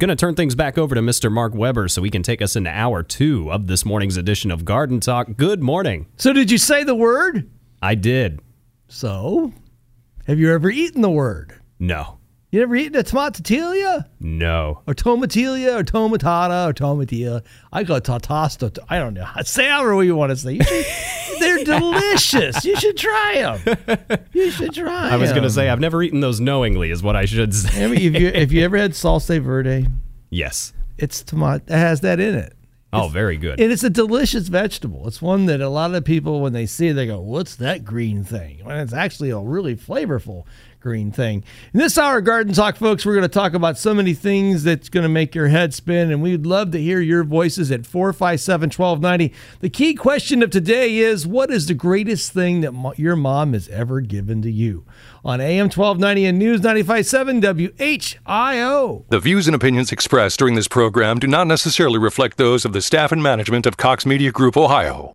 going to turn things back over to Mr. Marc Webber so he can take us into hour two of this morning's edition of Garden Talk. Good morning. So, did you say the word? I did. So, have you ever eaten the word? No. You ever eaten a tomatilla? No. Or tomatilla or tomatata or tomatilla? I go tatasta. I don't know. Say however you want to say. Should, they're delicious. You should try them. You should try I was going to say, I've never eaten those knowingly, is what I should say. I mean, if you if you ever had salsa verde, Yes. it's tomat. It has that in it. Oh, very good. And it's a delicious vegetable. It's one that a lot of people, when they see it, they go, What's that green thing? When it's actually a really flavorful green thing. In this hour of Garden Talk, folks, we're going to talk about so many things that's going to make your head spin. And we'd love to hear your voices at 457 1290. The key question of today is What is the greatest thing that your mom has ever given to you? On AM 1290 and News 957 WHIO. The views and opinions expressed during this program do not necessarily reflect those of the staff and management of Cox Media Group Ohio.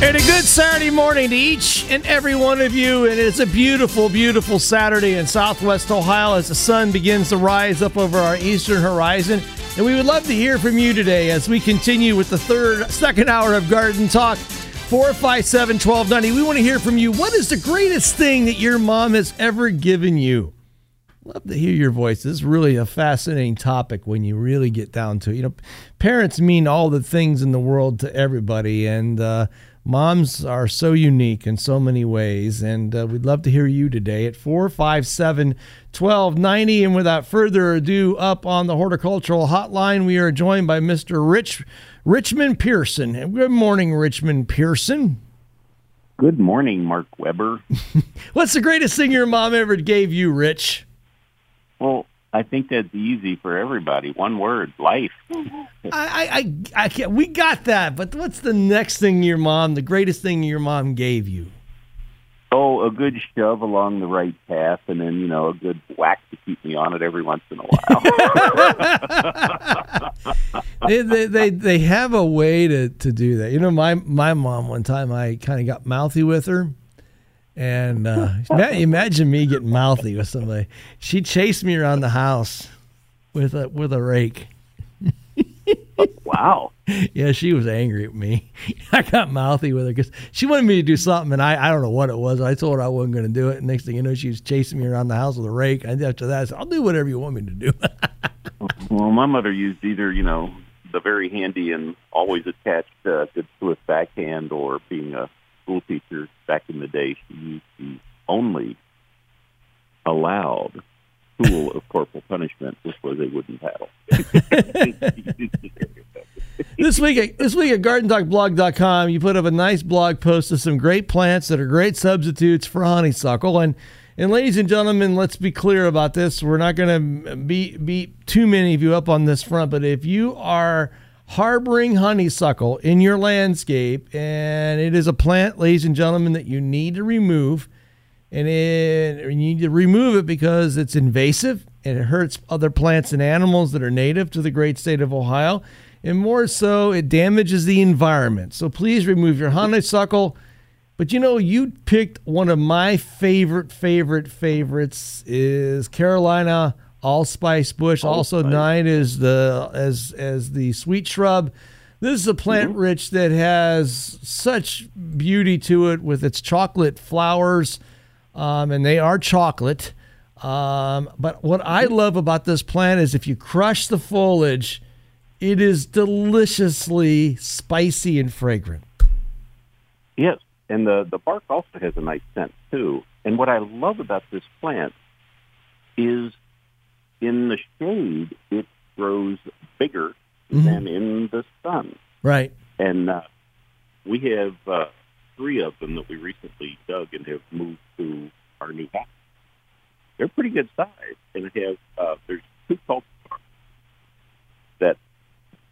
And a good Saturday morning to each and every one of you. And it's a beautiful, beautiful Saturday in Southwest Ohio as the sun begins to rise up over our eastern horizon. And we would love to hear from you today as we continue with the third, second hour of Garden Talk. 457 1290. We want to hear from you. What is the greatest thing that your mom has ever given you? Love to hear your voice. This is really a fascinating topic when you really get down to it. You know, parents mean all the things in the world to everybody, and uh, moms are so unique in so many ways. And uh, we'd love to hear you today at 457 1290. And without further ado, up on the horticultural hotline, we are joined by Mr. Rich Richmond Pearson. Good morning, Richmond Pearson. Good morning, Marc Webber. What's the greatest thing your mom ever gave you, Rich? Well, I think that's easy for everybody. One word, life. I, I, I, I can't. We got that, but what's the next thing your mom, the greatest thing your mom gave you? Oh, a good shove along the right path, and then, you know, a good whack to keep me on it every once in a while. They, they, they, they have a way to, to do that. You know, my, my mom, one time, I kind of got mouthy with her. And uh, imagine me getting mouthy with somebody. She chased me around the house with a, with a rake. wow. Yeah, she was angry at me. I got mouthy with her because she wanted me to do something, and I, I don't know what it was. I told her I wasn't going to do it. And next thing you know, she was chasing me around the house with a rake. And after that, I said, I'll do whatever you want me to do. Well, my mother used either, you know, the very handy and always attached uh, good Swiss backhand or being a school teacher back in the day, she used the only allowed tool of corporal punishment, which was a wooden paddle. this week, at- this week at GardenTalkBlog.com, you put up a nice blog post of some great plants that are great substitutes for honeysuckle. And and ladies and gentlemen, let's be clear about this. We're not going to beat beat too many of you up on this front, but if you are harboring honeysuckle in your landscape, and it is a plant, ladies and gentlemen, that you need to remove, and it, you need to remove it because it's invasive and it hurts other plants and animals that are native to the great state of Ohio. And more so, it damages the environment. So please remove your honeysuckle. But you know, you picked one of my favorite, favorite, favorites is Carolina allspice bush, also nine is the as as the sweet shrub. This is a plant, Rich, that has such beauty to it with its chocolate flowers, um, and they are chocolate. Um, but what I love about this plant is if you crush the foliage, it is deliciously spicy and fragrant. Yes, and the the bark also has a nice scent too. And what I love about this plant is in the shade it grows bigger than in the sun. Right. And uh, we have uh, three of them that we recently dug and have moved to our new house. They're pretty good size, and it has uh, there's two cultivars that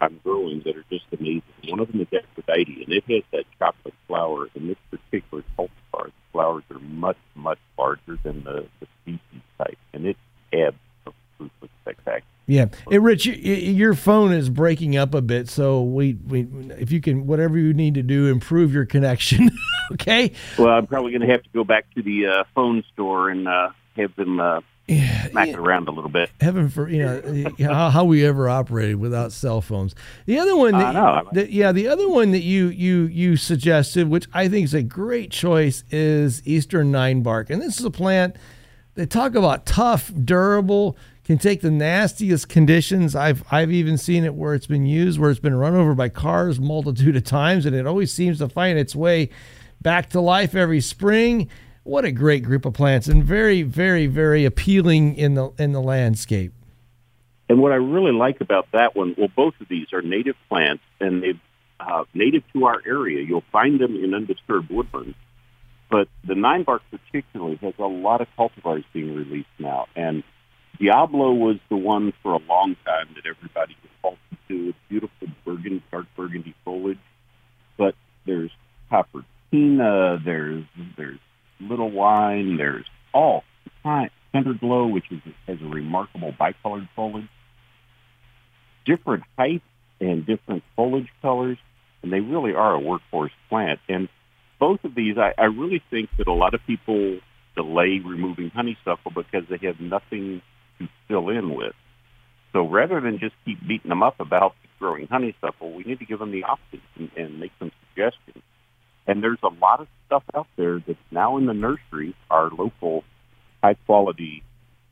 I'm growing that are just amazing. One of them is Aphrodite, and it has that chocolate flower. In this particular cultivar, the flowers are much, much larger than the, the species type, and it absolutely spectacular. Yeah, hey, Rich, your phone is breaking up a bit, so we, we if you can whatever you need to do, improve your connection. okay. Well, I'm probably going to have to go back to the uh, phone store and uh, have them uh, smack it around a little bit. Heaven for you know how, how we ever operated without cell phones. The other one, that, I know. that- yeah, the other one that you you you suggested, which I think is a great choice, is Eastern Nine Bark, and this is a plant. They talk about tough, durable, can take the nastiest conditions. I've I've even seen it where it's been used, where it's been run over by cars multitude of times, and it always seems to find its way back to life every spring. What a great group of plants, and very, very, very appealing in the in the landscape. And what I really like about that one, well, both of these are native plants, and they're uh, native to our area. You'll find them in undisturbed woodlands. But the nine bark particularly has a lot of cultivars being released now. And Diablo was the one for a long time that everybody defaulted to. It's beautiful burgundy, dark burgundy foliage. But there's Coppertina, there's there's Little Wine, there's all Center Glow, which is has a remarkable bicolored foliage. Different heights and different foliage colors, and they really are a workhorse plant. And both of these, I, I really think that a lot of people delay removing honeysuckle because they have nothing to fill in with. So rather than just keep beating them up about growing honeysuckle, we need to give them the options and, and make some suggestions. And there's a lot of stuff out there that's now in the nursery, our local, high quality,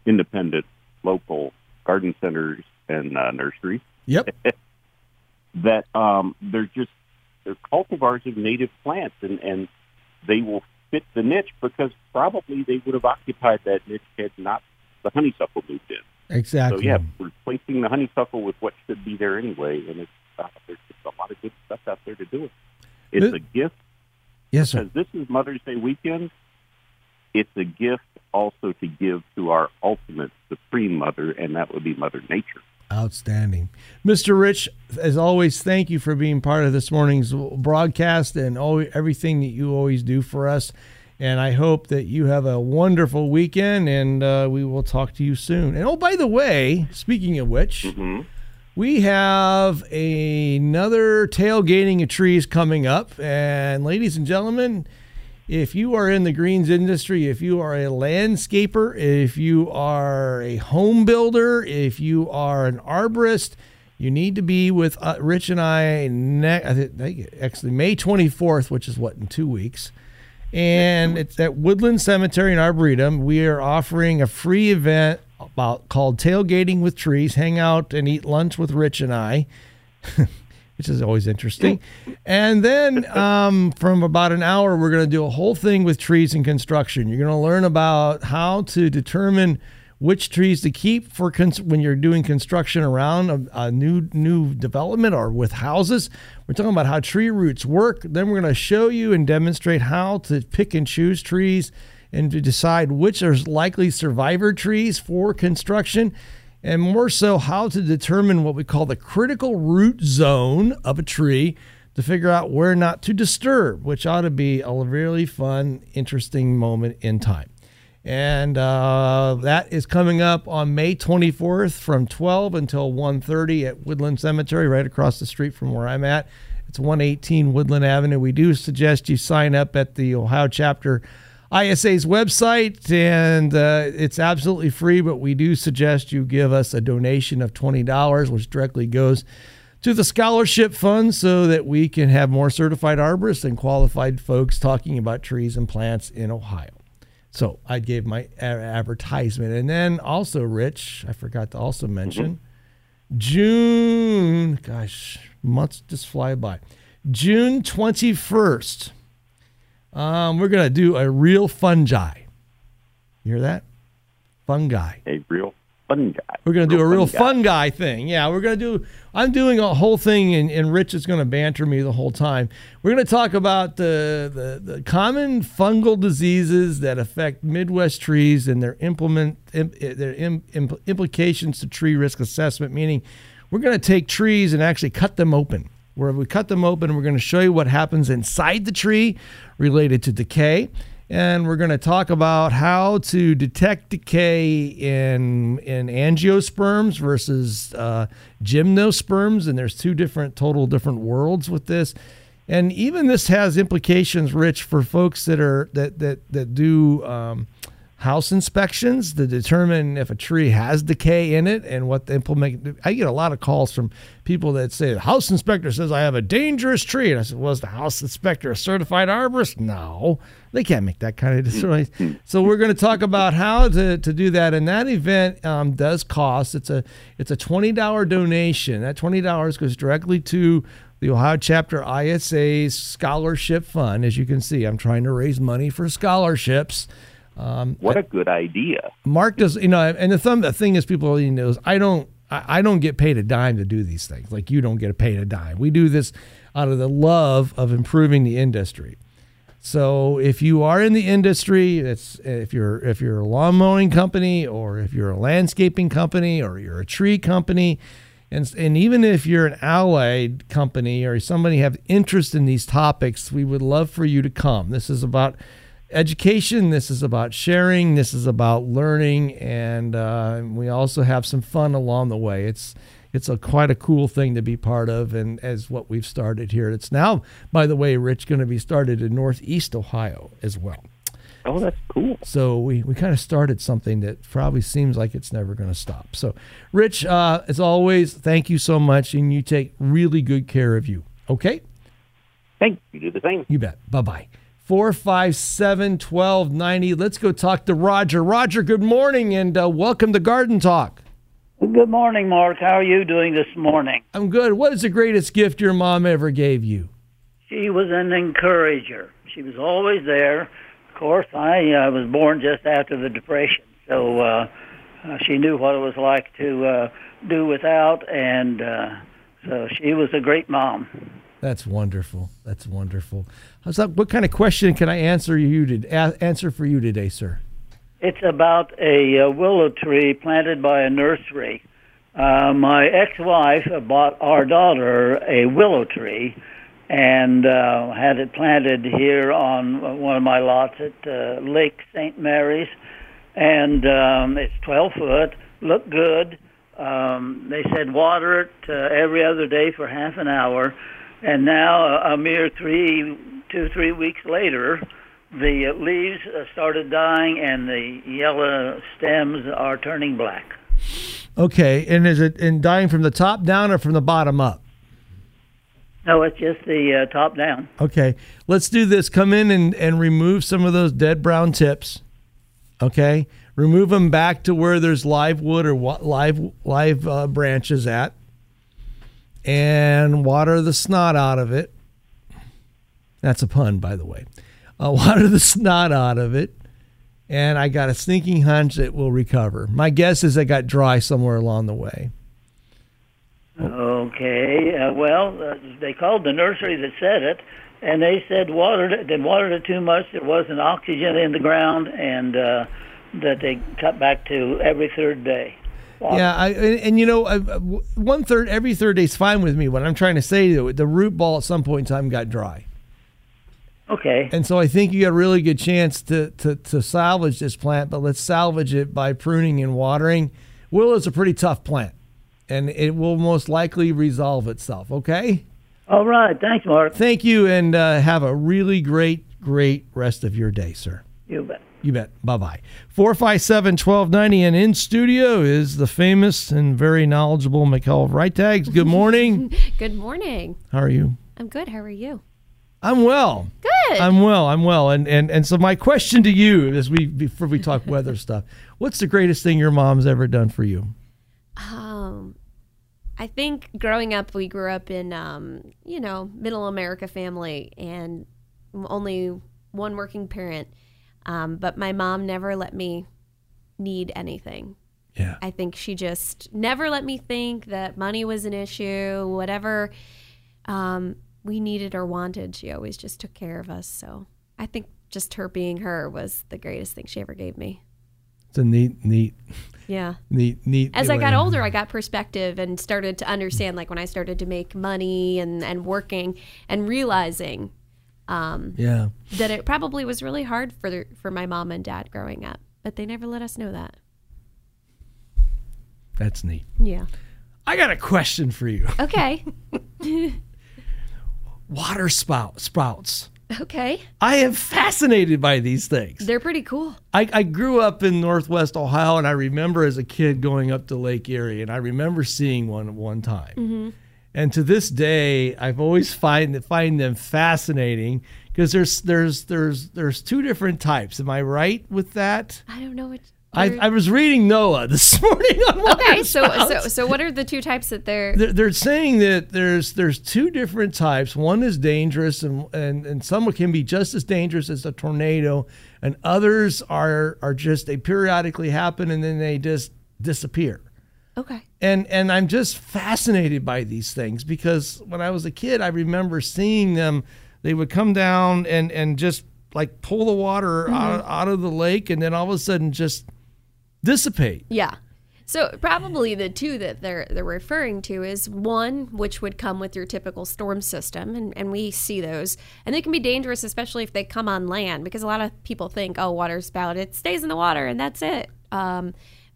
independent, local garden centers and uh, nurseries Yep. that um, they're just they're cultivars of native plants, and and they will fit the niche because probably they would have occupied that niche had not the honeysuckle moved in. Exactly. So yeah, replacing the honeysuckle with what should be there anyway, and it's uh, there's just a lot of good stuff out there to do it. It's But- a gift Yes, sir. because this is Mother's Day weekend. It's a gift also to give to our ultimate supreme mother, and that would be Mother Nature. Outstanding. Mr. Rich, as always, thank you for being part of this morning's broadcast and always, everything that you always do for us. And I hope that you have a wonderful weekend and uh, we will talk to you soon. And oh, by the way, speaking of which, we have another tailgating of trees coming up. And ladies and gentlemen, if you are in the greens industry, if you are a landscaper, if you are a home builder, if you are an arborist, you need to be with uh, Rich and I, ne- I think actually May 24th, which is what, in two weeks. And it's at Woodland Cemetery and Arboretum. We are offering a free event about called Tailgating with Trees. Hang out and eat lunch with Rich and I which is always interesting. And then um, from about an hour, we're going to do a whole thing with trees and construction. You're going to learn about how to determine which trees to keep for cons- when you're doing construction around a, a uh, new new development or with houses. We're talking about how tree roots work. Then we're going to show you and demonstrate how to pick and choose trees and to decide which are likely survivor trees for construction and more so how to determine what we call the critical root zone of a tree to figure out where not to disturb, which ought to be a really fun, interesting moment in time. And uh, that is coming up on May 24th from 12 until 1.30 at Woodland Cemetery, right across the street from where I'm at. It's 118 Woodland Avenue. We do suggest you sign up at the Ohio chapter ISA's website, and uh, it's absolutely free. But we do suggest you give us a donation of twenty dollars, which directly goes to the scholarship fund, so that we can have more certified arborists and qualified folks talking about trees and plants in Ohio. So I gave my a- advertisement, and then also, Rich, I forgot to also mention June. Gosh, months just fly by. June twenty first. Um, we're gonna do a real fungi. You hear that? Fungi. A real fun guy. We're gonna do a real fun guy. fun guy thing. Yeah, we're gonna do. I'm doing a whole thing, and, and Rich is gonna banter me the whole time. We're gonna talk about the the, the common fungal diseases that affect Midwest trees and their implement im, eh, their im, im, implications to tree risk assessment. Meaning, we're going to take trees and actually cut them open. Where we cut them open, we're going to show you what happens inside the tree related to decay. And we're going to talk about how to detect decay in in angiosperms versus uh, gymnosperms, and there's two different, total different worlds with this. And even this has implications, Rich, for folks that are that that that do um, house inspections to determine if a tree has decay in it and what the implement. I get a lot of calls from people that say the house inspector says I have a dangerous tree, and I said, "Was the house inspector a certified arborist?" No, they can't make that kind of decision. so we're going to talk about how to, to do that, and that event um, does cost. It's a it's a twenty dollar donation. That twenty dollars goes directly to the Ohio Chapter ISA's Scholarship Fund. As you can see, I'm trying to raise money for scholarships. Um, what a good idea. Mark does, you know, and the, thumb, the thing is, people you know, is I don't, I, I don't get paid a dime to do these things. Like you don't get paid a dime. We do this out of the love of improving the industry. So if you are in the industry, it's if you're if you're a lawn mowing company or if you're a landscaping company or you're a tree company, and and even if you're an allied company or somebody have interest in these topics, we would love for you to come. This is about education. This is about sharing. This is about learning, and uh, we also have some fun along the way. It's it's a quite a cool thing to be part of, and as what we've started here. It's now, by the way, Rich, going to be started in Northeast Ohio as well. Oh, that's cool. So we, we kind of started something that probably seems like it's never going to stop. So, Rich, uh, as always, thank you so much, and you take really good care of you. Okay? Thank you. Do the same. You bet. Bye bye. 457 1290. Let's go talk to Roger. Roger, good morning and uh, welcome to Garden Talk. Good morning, Mark. How are you doing this morning? I'm good. What is the greatest gift your mom ever gave you? She was an encourager. She was always there. Of course, I uh, was born just after the Depression, so uh, uh, she knew what it was like to uh, do without, and uh, so she was a great mom. That's wonderful. That's wonderful. That? What kind of question can I answer you to answer for you today, sir? It's about a, a willow tree planted by a nursery. Uh, my ex-wife bought our daughter a willow tree and uh, had it planted here on one of my lots at uh, Lake St. Mary's. And um, it's 12 foot, looked good. Um, they said water it uh, every other day for half an hour and now, a mere three, two, three weeks later, the leaves started dying and the yellow stems are turning black. Okay, and is it in dying from the top down or from the bottom up? No, it's just the uh, top down. Okay, let's do this. Come in and, and remove some of those dead brown tips. Okay, remove them back to where there's live wood or live live uh, branches at and water the snot out of it. That's a pun, by the way. Uh, water the snot out of it, and I got a sneaking hunch it will recover. My guess is it got dry somewhere along the way. Okay. Uh, well, uh, they called the nursery that said it, and they said watered it. They watered it too much. There wasn't oxygen in the ground, and uh, that they cut back to every third day. Yeah, I, and, and, you know, one third every third day is fine with me. What I'm trying to say to the root ball at some point in time got dry. Okay. And so I think you got a really good chance to, to, to salvage this plant, but let's salvage it by pruning and watering. Willow is a pretty tough plant, and it will most likely resolve itself. Okay. All right. Thanks, Mark. Thank you, and uh, have a really great, great rest of your day, sir. You bet. You bet. Bye bye. 457 1290. And in studio is the famous and very knowledgeable McCall Vrydags. Good morning. good morning. How are you? I'm good. How are you? I'm well. Good. I'm well. I'm well. And and and so my question to you as we before we talk weather stuff, what's the greatest thing your mom's ever done for you? Um I think growing up we grew up in um, you know, middle America family and only one working parent um, but my mom never let me need anything. Yeah. I think she just never let me think that money was an issue, whatever um, we needed or wanted. She always just took care of us. So I think just her being her was the greatest thing she ever gave me. It's a neat, neat, Yeah. neat, neat. As I got way. older, I got perspective and started to understand, like when I started to make money and, and working and realizing um, Yeah. that it probably was really hard for the, for my mom and dad growing up, but they never let us know that. That's neat. Yeah. I got a question for you. Okay. Water spout sprouts. okay. I am fascinated by these things. They're pretty cool. I, I grew up in Northwest Ohio, and I remember as a kid going up to Lake Erie, and I remember seeing one at one time. Mm-hmm. And to this day, I've always find find them fascinating because there's there's there's there's two different types. Am I right with that? I don't know what. I, I was reading NOAA this morning okay, so so so what are the two types that they're? they're, they're saying that there's there's two different types. One is dangerous, and and and some can be just as dangerous as a tornado, and others are are just they periodically happen and then they just disappear. Okay. And and I'm just fascinated by these things because when I was a kid, I remember seeing them. They would come down and and just like pull the water out, out of the lake, and then all of a sudden just dissipate. Yeah. So probably the two that they're they're referring to is one which would come with your typical storm system and, and we see those and they can be dangerous especially if they come on land because a lot of people think oh water spout it stays in the water and that's it um,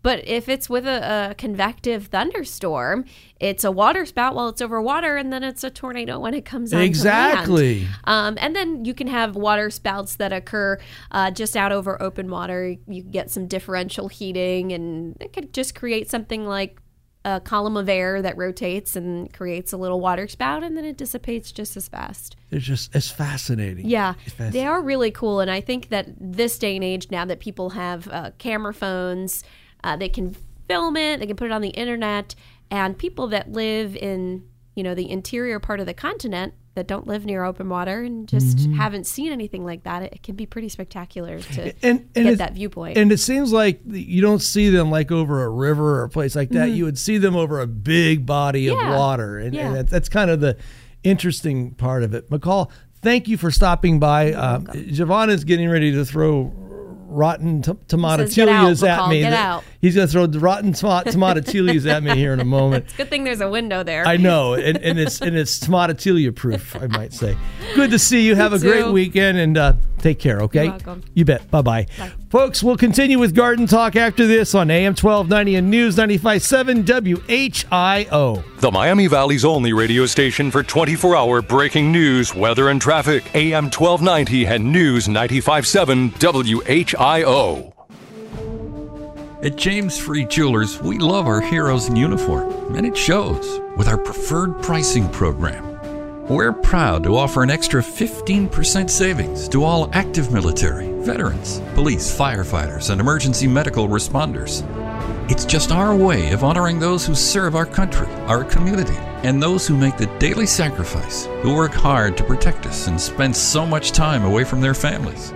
but if it's with a, a convective thunderstorm it's a water spout while it's over water and then it's a tornado when it comes on Exactly. um, and then you can have water spouts that occur uh, just out over open water. You get some differential heating, and it could just create something like a column of air that rotates and creates a little water spout, and then it dissipates just as fast. It's just it's fascinating. Yeah, It's fascinating. they are really cool, and I think that this day and age, now that people have uh, camera phones, uh, they can film it, they can put it on the internet, and people that live in you know the interior part of the continent that don't live near open water and just Mm-hmm. haven't seen anything like that, it, can be pretty spectacular to and, and get it- that viewpoint. And it seems like you don't see them like over a river or a place like that. You would see them over a big body Mm-hmm. Yeah. of water, and, Yeah. and that, that's kind of the interesting part of it. McCall, thank you for stopping by. Um, Javon is getting ready to throw rotten t- says, "Get out, at McCall, me. get out. He's going to throw the rotten toma- tomatotilias at me here in a moment. It's a good thing there's a window there. I know, and, and it's and it's tomatotilia proof, I might say. Good to see you. Have a great weekend and uh, take care. Okay, You're welcome. you bet. Bye bye, folks. We'll continue with Garden Talk after this on AM twelve ninety and News 95.7 WHIO. The Miami Valley's only radio station for 24 hour breaking news, weather, and traffic. AM 1290 and News 95.7 WHIO. At James Free Jewelers, we love our heroes in uniform, and it shows with our preferred pricing program. We're proud to offer an extra 15% savings to all active military, veterans, police, firefighters, and emergency medical responders. It's just our way of honoring those who serve our country, our community, and those who make the daily sacrifice, who work hard to protect us and spend so much time away from their families.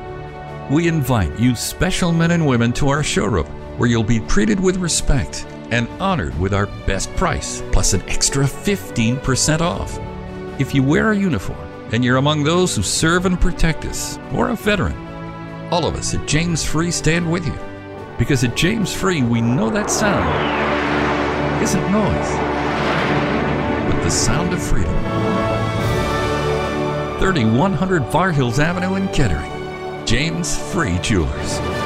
We invite you special men and women to our showroom where you'll be treated with respect and honored with our best price plus an extra 15% off. If you wear a uniform and you're among those who serve and protect us or a veteran, all of us at James Free stand with you. Because at James Free, we know that sound isn't noise, but the sound of freedom. 3100 Far Hills Avenue in Kettering. James Free Jewelers.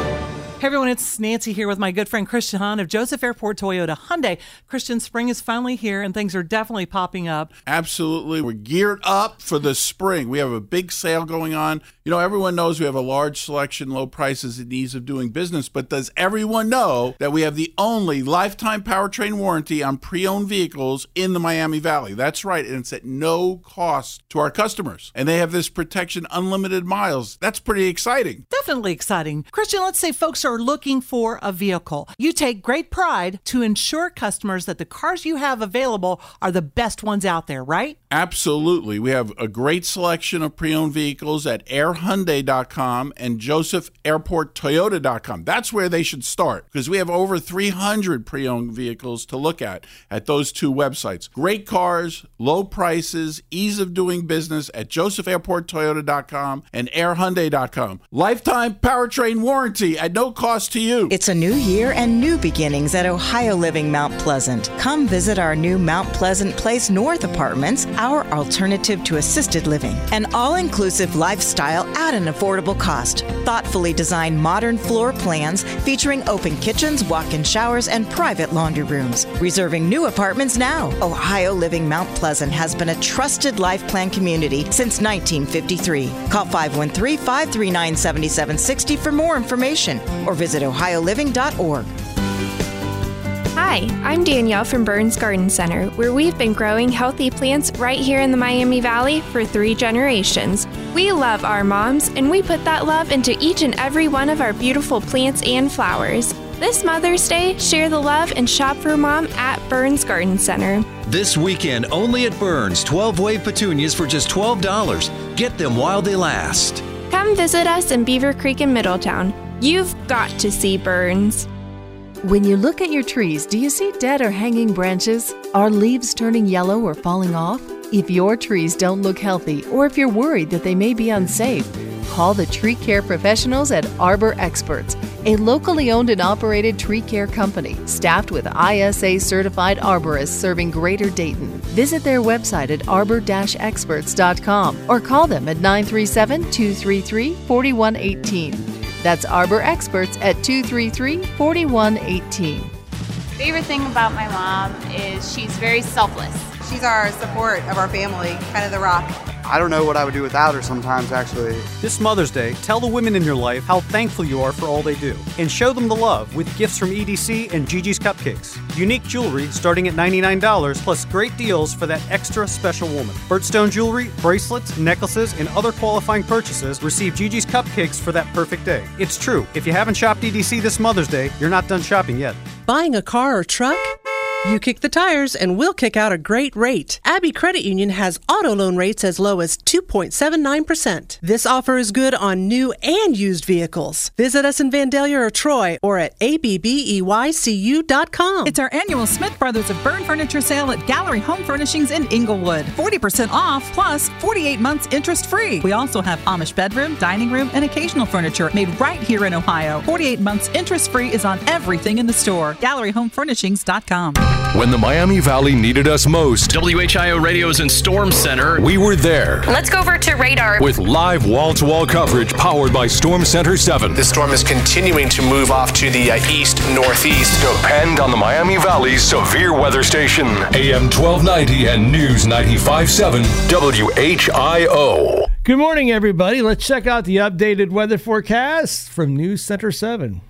Hey everyone, it's Nancy here with my good friend Christian Hahn of Joseph Airport Toyota Hyundai. Christian, spring is finally here and things are definitely popping up. Absolutely. We're geared up for the spring. We have a big sale going on. You know, everyone knows we have a large selection, low prices, and ease of doing business, but does everyone know that we have the only lifetime powertrain warranty on pre owned vehicles in the Miami Valley? That's right, and it's at no cost to our customers. And they have this protection unlimited miles. That's pretty exciting. Definitely exciting. Christian, let's say folks are looking for a vehicle. You take great pride to ensure customers that the cars you have available are the best ones out there, right? Absolutely. We have a great selection of pre owned vehicles at airhyundai.com and josephairporttoyota.com. That's where they should start because we have over 300 pre owned vehicles to look at at those two websites. Great cars, low prices, ease of doing business at josephairporttoyota.com and airhyundai.com. Lifetime powertrain warranty at no cost to you. It's a new year and new beginnings at Ohio Living Mount Pleasant. Come visit our new Mount Pleasant Place North apartments, our alternative to assisted living. An all inclusive lifestyle at an affordable cost. Thoughtfully designed modern floor plans featuring open kitchens, walk in showers, and private laundry rooms. Reserving new apartments now. Ohio Living Mount Pleasant has been a trusted life plan community since 1953. Call 513 539 7760 for more information or visit ohioliving.org. Hi, I'm Danielle from Burns Garden Center, where we've been growing healthy plants right here in the Miami Valley for three generations. We love our moms, and we put that love into each and every one of our beautiful plants and flowers. This Mother's Day, share the love and shop for mom at Burns Garden Center. This weekend, only at Burns, 12 wave petunias for just $12. Get them while they last. Come visit us in Beavercreek in Middletown. You've got to see Burns. When you look at your trees, do you see dead or hanging branches? Are leaves turning yellow or falling off? If your trees don't look healthy, or if you're worried that they may be unsafe, call the tree care professionals at Arbor Experts, a locally owned and operated tree care company staffed with ISA certified arborists serving Greater Dayton. Visit their website at arbor experts.com or call them at 937 233 4118. That's Arbor Experts at 233 4118. Favorite thing about my mom is she's very selfless. She's our support of our family, kind of the rock. I don't know what I would do without her sometimes, actually. This Mother's Day, tell the women in your life how thankful you are for all they do. And show them the love with gifts from EDC and Gigi's Cupcakes. Unique jewelry starting at $99, plus great deals for that extra special woman. Birdstone jewelry, bracelets, necklaces, and other qualifying purchases receive Gigi's Cupcakes for that perfect day. It's true, if you haven't shopped EDC this Mother's Day, you're not done shopping yet. Buying a car or truck? You kick the tires and we'll kick out a great rate. Abbey Credit Union has auto loan rates as low as 2.79%. This offer is good on new and used vehicles. Visit us in Vandalia or Troy or at abbeycu.com. It's our annual Smith Brothers of Berne Furniture sale at Gallery Home Furnishings in Englewood. 40% off plus 48 months interest free. We also have Amish bedroom, dining room, and occasional furniture made right here in Ohio. 48 months interest free is on everything in the store. GalleryHomeFurnishings.com. When the Miami Valley needed us most, WHIO Radio's in Storm Center. we were there. Let's go over to radar. With live wall to wall coverage powered by Storm Center 7. The storm is continuing to move off to the uh, east northeast. Depend on the Miami Valley's severe weather station. AM 1290 and News 95.7 WHIO. Good morning, everybody. Let's check out the updated weather forecast from News Center 7.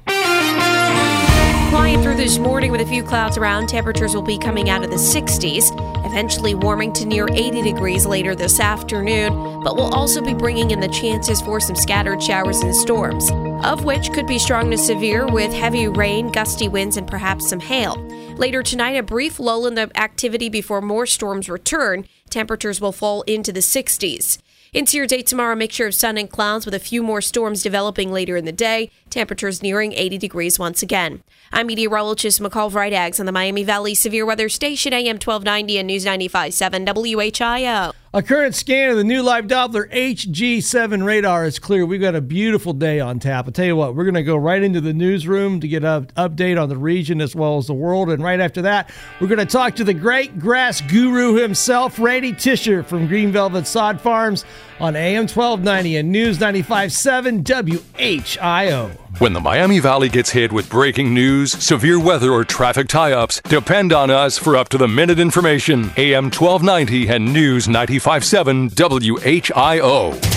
Flying through this morning with a few clouds around, temperatures will be coming out of the 60s, eventually warming to near 80 degrees later this afternoon, but we'll also be bringing in the chances for some scattered showers and storms, of which could be strong to severe with heavy rain, gusty winds, and perhaps some hail. Later tonight, a brief lull in the activity before more storms return. Temperatures will fall into the 60s. Into your day tomorrow, a mixture of sun and clouds with a few more storms developing later in the day. Temperatures nearing 80 degrees once again. I'm meteorologist McCall Vrydags on the Miami Valley Severe Weather Station, AM 1290 and News 95.7 WHIO. A current scan of the new live Doppler HG7 radar is clear. We've got a beautiful day on tap. I'll tell you what, we're going to go right into the newsroom to get an update on the region as well as the world. And right after that, we're going to talk to the great grass guru himself, Randy Tisher from Green Velvet Sod Farms on AM 1290 and News 95.7 WHIO. When the Miami Valley gets hit with breaking news, severe weather, or traffic tie ups, depend on us for up to the minute information. AM 1290 and News 95.7 WHIO.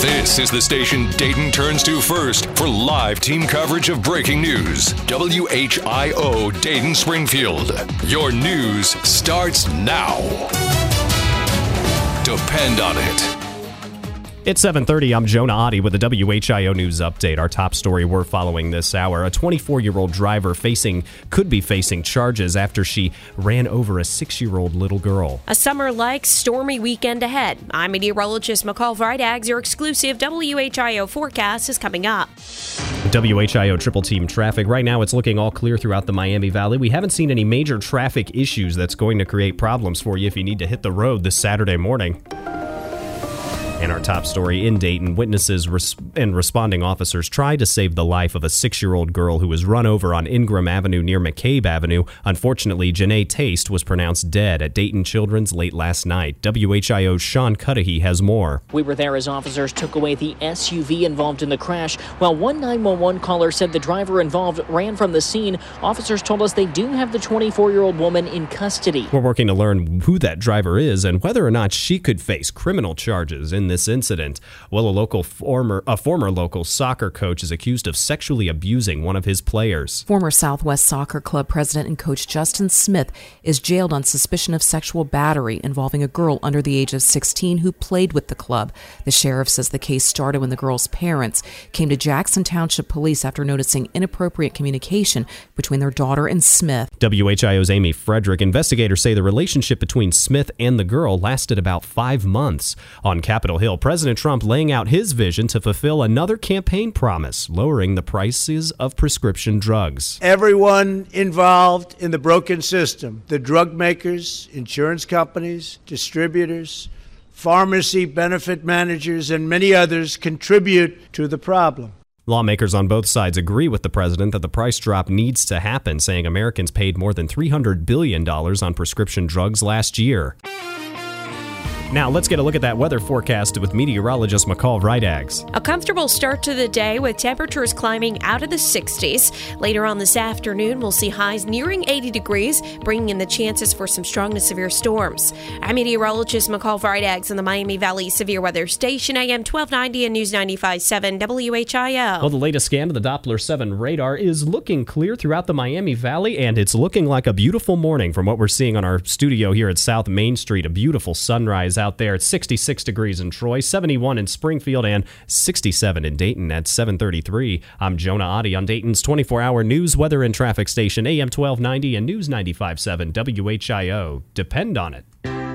This is the station Dayton turns to first for live team coverage of breaking news. WHIO Dayton Springfield. Your news starts now. Depend on it. It's 7:30. I'm Jonah Adi with the WHIO news update. Our top story we're following this hour: a 24-year-old driver facing could be facing charges after she ran over a 6-year-old little girl. A summer-like stormy weekend ahead. I'm meteorologist McCall Vrydags. Your exclusive WHIO forecast is coming up. WHIO triple team traffic. Right now, it's looking all clear throughout the Miami Valley. We haven't seen any major traffic issues that's going to create problems for you if you need to hit the road this Saturday morning. And our top story in Dayton witnesses res- and responding officers tried to save the life of a six year old girl who was run over on Ingram Avenue near McCabe Avenue. Unfortunately, Janae Taste was pronounced dead at Dayton Children's late last night. WHIO's Sean Cudahy has more. We were there as officers took away the SUV involved in the crash. While one 911 caller said the driver involved ran from the scene, officers told us they do have the 24 year old woman in custody. We're working to learn who that driver is and whether or not she could face criminal charges in this incident. Well, a local former a former local soccer coach is accused of sexually abusing one of his players. Former Southwest Soccer Club president and coach Justin Smith is jailed on suspicion of sexual battery involving a girl under the age of 16 who played with the club. The sheriff says the case started when the girl's parents came to Jackson Township Police after noticing inappropriate communication between their daughter and Smith. WHIO's Amy Frederick investigators say the relationship between Smith and the girl lasted about five months. On Capitol Hill, President Trump laying out his vision to fulfill another campaign promise, lowering the prices of prescription drugs. Everyone involved in the broken system the drug makers, insurance companies, distributors, pharmacy benefit managers, and many others contribute to the problem. Lawmakers on both sides agree with the president that the price drop needs to happen, saying Americans paid more than $300 billion on prescription drugs last year. Now, let's get a look at that weather forecast with meteorologist McCall Vrydags. A comfortable start to the day with temperatures climbing out of the 60s. Later on this afternoon, we'll see highs nearing 80 degrees, bringing in the chances for some strong to severe storms. I'm meteorologist McCall Vrydags in the Miami Valley Severe Weather Station, AM 1290 and News 95.7 WHIO. Well, the latest scan of the Doppler 7 radar is looking clear throughout the Miami Valley, and it's looking like a beautiful morning from what we're seeing on our studio here at South Main Street. A beautiful sunrise out there. It's 66 degrees in Troy, 71 in Springfield, and 67 in Dayton at 733. I'm Jonah Adi on Dayton's 24-hour news, weather, and traffic station, AM 1290 and News 95.7 WHIO. Depend on it.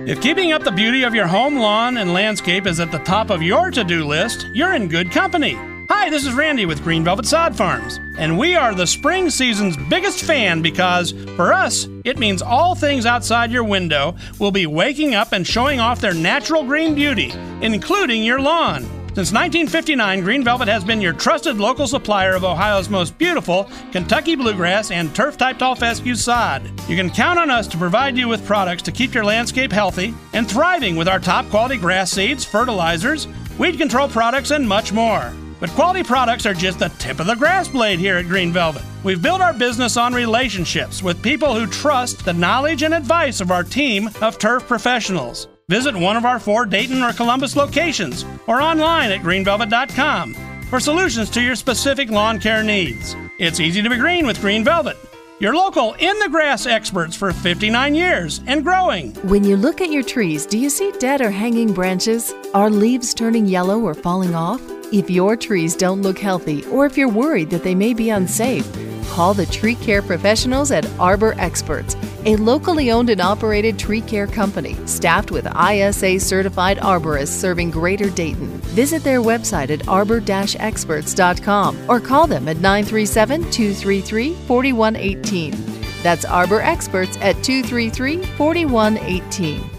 If keeping up the beauty of your home, lawn, and landscape is at the top of your to do list, you're in good company. Hi, this is Randy with Green Velvet Sod Farms, and we are the spring season's biggest fan because, for us, it means all things outside your window will be waking up and showing off their natural green beauty, including your lawn. Since 1959, Green Velvet has been your trusted local supplier of Ohio's most beautiful Kentucky bluegrass and turf type tall fescue sod. You can count on us to provide you with products to keep your landscape healthy and thriving with our top quality grass seeds, fertilizers, weed control products, and much more. But quality products are just the tip of the grass blade here at Green Velvet. We've built our business on relationships with people who trust the knowledge and advice of our team of turf professionals. Visit one of our four Dayton or Columbus locations or online at greenvelvet.com for solutions to your specific lawn care needs. It's easy to be green with Green Velvet. Your local in the grass experts for 59 years and growing. When you look at your trees, do you see dead or hanging branches? Are leaves turning yellow or falling off? If your trees don't look healthy or if you're worried that they may be unsafe, call the tree care professionals at Arbor Experts, a locally owned and operated tree care company staffed with ISA certified arborists serving Greater Dayton. Visit their website at arbor-experts.com or call them at 937 233 4118. That's Arbor Experts at 233 4118.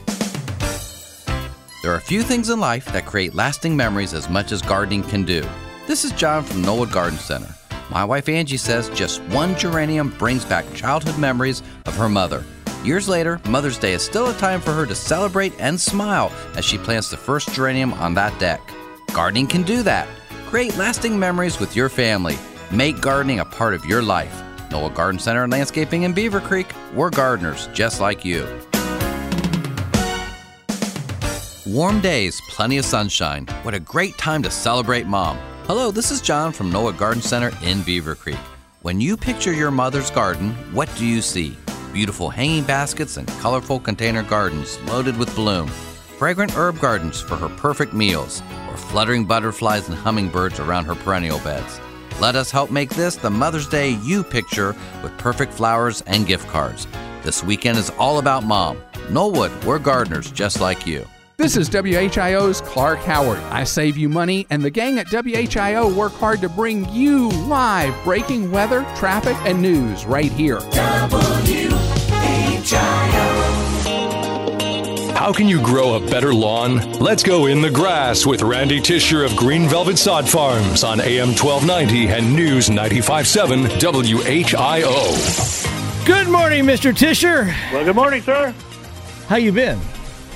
There are a few things in life that create lasting memories as much as gardening can do. This is John from Knollwood Garden Center. My wife Angie says just one geranium brings back childhood memories of her mother. Years later, Mother's Day is still a time for her to celebrate and smile as she plants the first geranium on that deck. Gardening can do that. Create lasting memories with your family. Make gardening a part of your life. Knollwood Garden Center and Landscaping in Beavercreek, we're gardeners just like you. Warm days, plenty of sunshine. What a great time to celebrate mom. Hello, this is John from Noah Garden Center in Beavercreek. When you picture your mother's garden, what do you see? Beautiful hanging baskets and colorful container gardens loaded with bloom. Fragrant herb gardens for her perfect meals, or fluttering butterflies and hummingbirds around her perennial beds. Let us help make this the Mother's Day you picture with perfect flowers and gift cards. This weekend is all about mom. Knollwood, we're gardeners just like you. This is WHIO's Clark Howard. I save you money, and the gang at WHIO work hard to bring you live breaking weather, traffic, and news right here. WHIO. How can you grow a better lawn? Let's go in the grass with Randy Tisher of Green Velvet Sod Farms on AM 1290 and News 957 WHIO. Good morning, Mr. Tisher. Well, good morning, sir. How you been?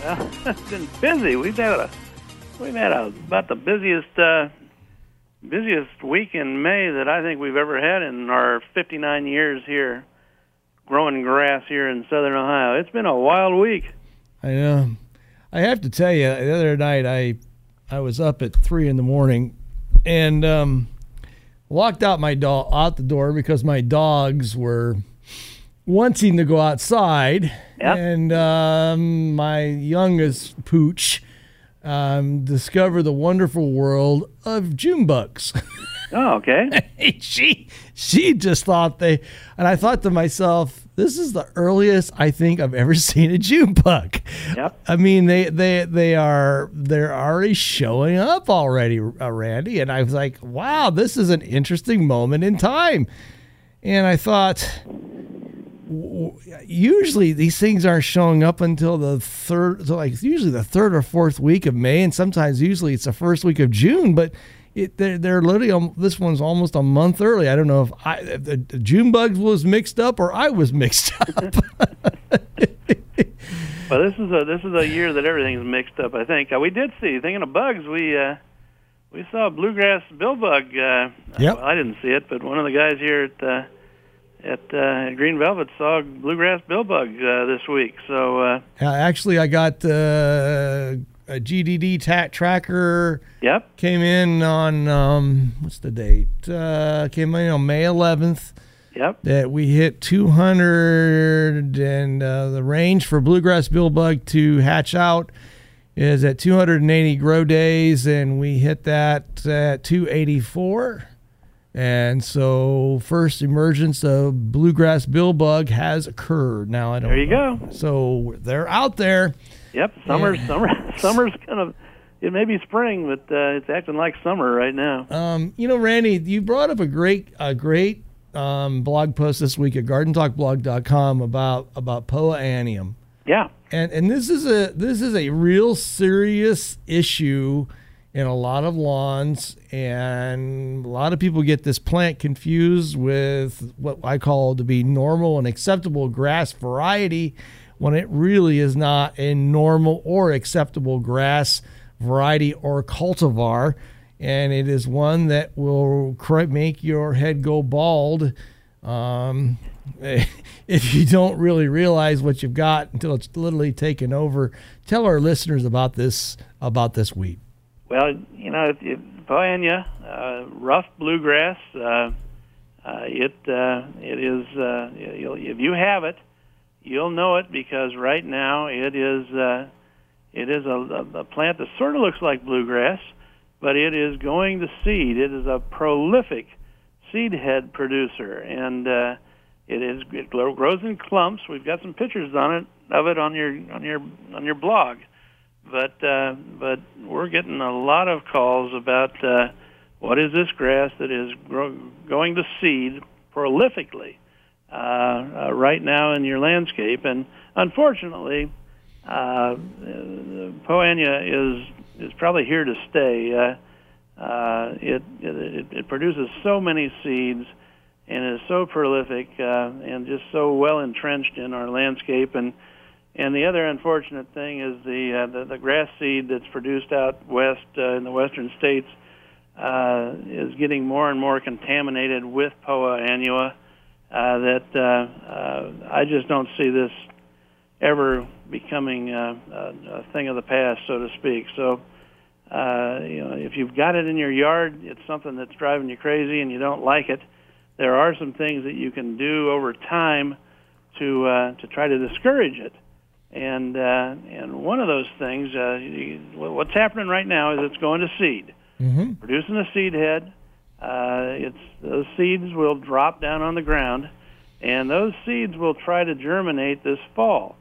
It's been busy. We've had a we've had a, about the busiest uh, busiest week in May that I think we've ever had in our 59 years here growing grass here in Southern Ohio. It's been a wild week. I know. I have to tell you, the other night I I was up at three in the morning and um, walked out my dog out the door because my dogs were wanting to go outside, Yep. and um, my youngest pooch um, discovered the wonderful world of June bugs. Oh, okay. she she just thought they, and I thought to myself, this is the earliest I think I've ever seen a June bug. Yep. I mean, they they they are they're already showing up already, uh, Randy, and I was like, wow, this is an interesting moment in time. And I thought, usually these things aren't showing up until the third, so like usually the third or fourth week of May, and sometimes usually it's the first week of June, but. It, they're, they're literally this one's almost a month early. I don't know if I if the June bugs was mixed up or I was mixed up. Well, this is a this is a year that everything's mixed up. I think uh, we did see. Thinking of bugs, we uh, we saw a bluegrass billbug. Uh, Yep. Well, I didn't see it, but one of the guys here at uh, at, uh, at Green Velvet saw bluegrass billbug uh, this week. So uh, Uh, actually, I got uh, a GDD tat tracker. Yep. Came in on um, what's the date? Uh, came in on May 11th. Yep. That we hit 200, and uh, the range for bluegrass billbug to hatch out is at 280 grow days, and we hit that at 284. And so, first emergence of bluegrass billbug has occurred. Now I don't. There you know. go. So they're out there. Yep, summer, Yeah. summer, summer's kind of. It may be spring, but uh, it's acting like summer right now. Um, you know, Randy, you brought up a great, a great um, blog post this week at gardentalkblog.com about about Poa annua. Yeah. And and this is a this is a real serious issue in a lot of lawns and a lot of people get this plant confused with what I call to be normal and acceptable grass variety when it really is not a normal or acceptable grass variety or cultivar and it is one that will make your head go bald um, if you don't really realize what you've got until it's literally taken over. Tell our listeners about this about this weed. Well, you know, it, uh, rough bluegrass. Uh, uh, it uh, it is. Uh, you'll, if you have it, you'll know it because right now it is. Uh, it is a, a, a plant that sort of looks like bluegrass, but it is going to seed. It is a prolific seed head producer, and uh, it is it grows in clumps. We've got some pictures on it of it on your on your on your blog but uh, but we're getting a lot of calls about uh, what is this grass that is grow- going to seed prolifically uh, uh, right now in your landscape, and unfortunately, uh, Poa annua is is probably here to stay. Uh, it, it it produces so many seeds and is so prolific and just so well entrenched in our landscape and and the other unfortunate thing is the uh, the, the grass seed that's produced out west uh, in the western states uh, is getting more and more contaminated with Poa annua. Uh, that uh, uh, I just don't see this ever becoming uh, a, thing of the past, so to speak. So, uh, you know, if you've got it in your yard, it's something that's driving you crazy, and you don't like it. There are some things that you can do over time to uh, to try to discourage it. And uh, and one of those things, uh, you, what's happening right now is it's going to seed, Mm-hmm. producing a seed head. Uh, it's those seeds will drop down on the ground, and those seeds will try to germinate this fall.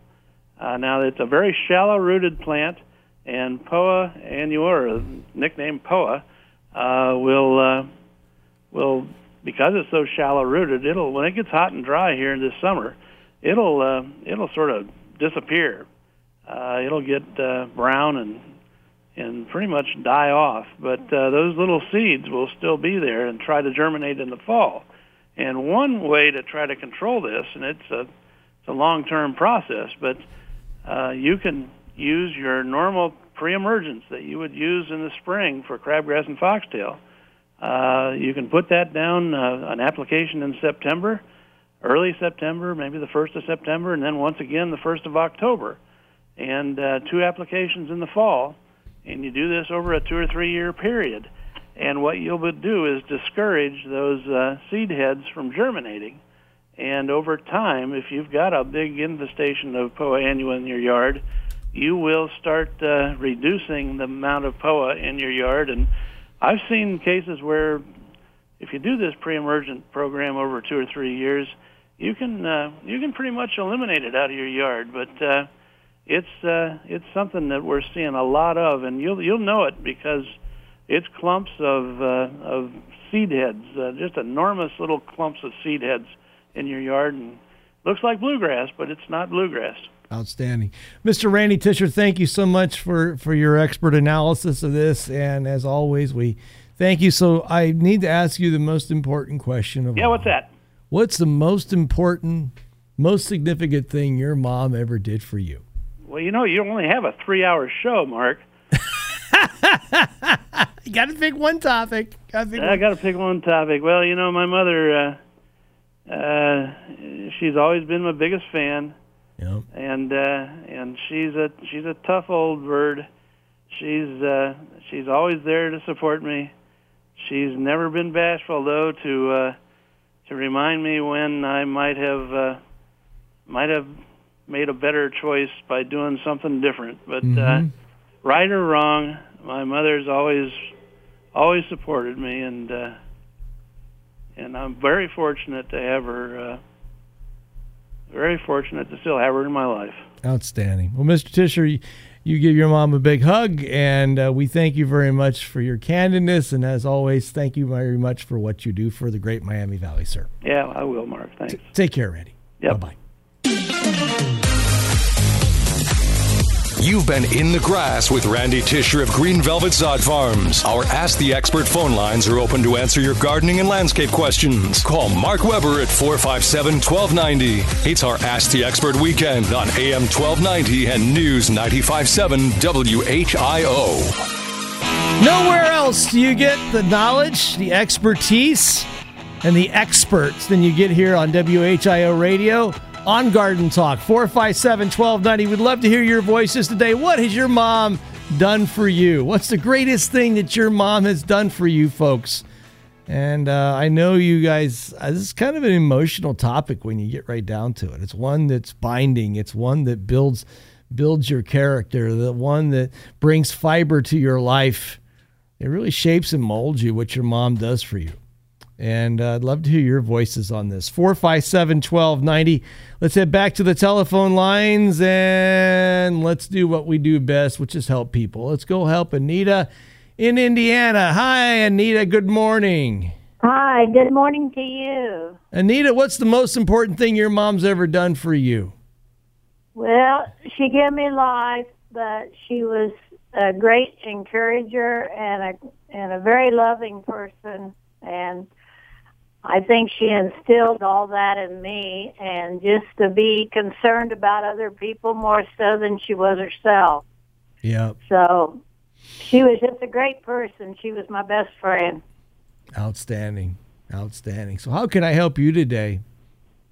Uh, now it's a very shallow-rooted plant, and Poa annua, or nicknamed Poa, uh, will uh, will because it's so shallow-rooted. It'll when it gets hot and dry here in this summer, it'll uh, it'll sort of disappear. uh, it'll get uh, brown and and pretty much die off. But uh, those little seeds will still be there and try to germinate in the fall. And one way to try to control this, and it's a it's a long-term process, but uh, you can use your normal pre-emergence that you would use in the spring for crabgrass and foxtail. Uh, you can put that down uh, an application in September, early September, maybe the first of September, and then once again the first of October, and uh, two applications in the fall. And you do this over a two or three year period. And what you'll do is discourage those uh, seed heads from germinating. And over time, if you've got a big infestation of Poa annua in your yard, you will start uh, reducing the amount of POA in your yard. And I've seen cases where if you do this pre-emergent program over two or three years, you can uh, you can pretty much eliminate it out of your yard. But uh, it's uh, it's something that we're seeing a lot of, and you'll you'll know it because it's clumps of uh, of seed heads, uh, just enormous little clumps of seed heads in your yard, and looks like bluegrass, but it's not bluegrass. Outstanding. Mr. Randy Tisher, thank you so much for, for your expert analysis of this. And as always, we thank you. So I need to ask you the most important question of Yeah, all. what's that? What's the most important, most significant thing your mom ever did for you? Well, you know, you only have a three hour show, Marc. You got to pick one topic. Gotta pick I got to pick one topic. Well, you know, my mother, uh, uh, she's always been my biggest fan. Yep. And uh, and she's a she's a tough old bird. She's uh, she's always there to support me. She's never been bashful though to uh, to remind me when I might have uh, might have made a better choice by doing something different. But uh, Mhm. right or wrong, my mother's always always supported me, and uh, and I'm very fortunate to have her. Uh, very fortunate to still have her in my life. Outstanding. Well, Mr. Tisher, you, give your mom a big hug, and uh, we thank you very much for your candidness. And as always, thank you very much for what you do for the great Miami Valley, sir. Yeah, I will, Marc. Thanks. Take care, Randy. Yep. Bye-bye. You've been in the grass with Randy Tisher of Green Velvet Sod Farms. Our Ask the Expert phone lines are open to answer your gardening and landscape questions. Call Marc Webber at 457 1290. It's our Ask the Expert weekend on AM 1290 and News 957 WHIO. Nowhere else do you get the knowledge, the expertise, and the experts than you get here on WHIO Radio on Garden Talk. 457 1290. We'd love to hear your voices today. What has your mom done for you? What's the greatest thing that your mom has done for you, folks? And uh, I know you guys, uh, this is kind of an emotional topic when you get right down to it. It's one that's binding, it's one that builds builds your character, the one that brings fiber to your life. It really shapes and molds you what your mom does for you. And uh, I'd love to hear your voices on this. 457 1290. Let's head back to the telephone lines and let's do what we do best, which is help people. Let's go help Anita in Indiana. Hi, Anita. Good morning. Hi, good morning to you. Anita, what's the most important thing your mom's ever done for you? Well, she gave me life, but she was a great encourager and a and a very loving person and I think she instilled all that in me and just to be concerned about other people more so than she was herself. Yep. So she was just a great person. She was my best friend. Outstanding. Outstanding. So, how can I help you today?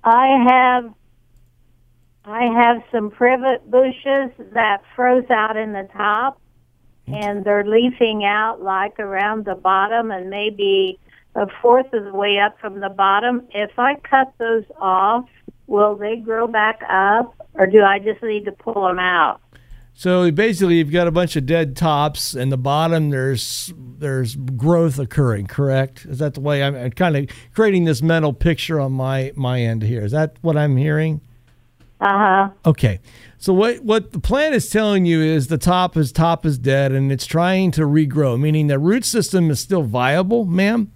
I have I have some privet bushes that froze out in the top and they're leafing out like around the bottom and maybe a fourth of the way up from the bottom. If I cut those off, will they grow back up or do I just need to pull them out? So basically, you've got a bunch of dead tops, and the bottom there's there's growth occurring. Correct? Is that the way I'm, I'm kind of creating this mental picture on my my end here? Is that what I'm hearing? Uh huh. Okay. So what what the plant is telling you is the top is top is dead, and it's trying to regrow, meaning the root system is still viable, ma'am.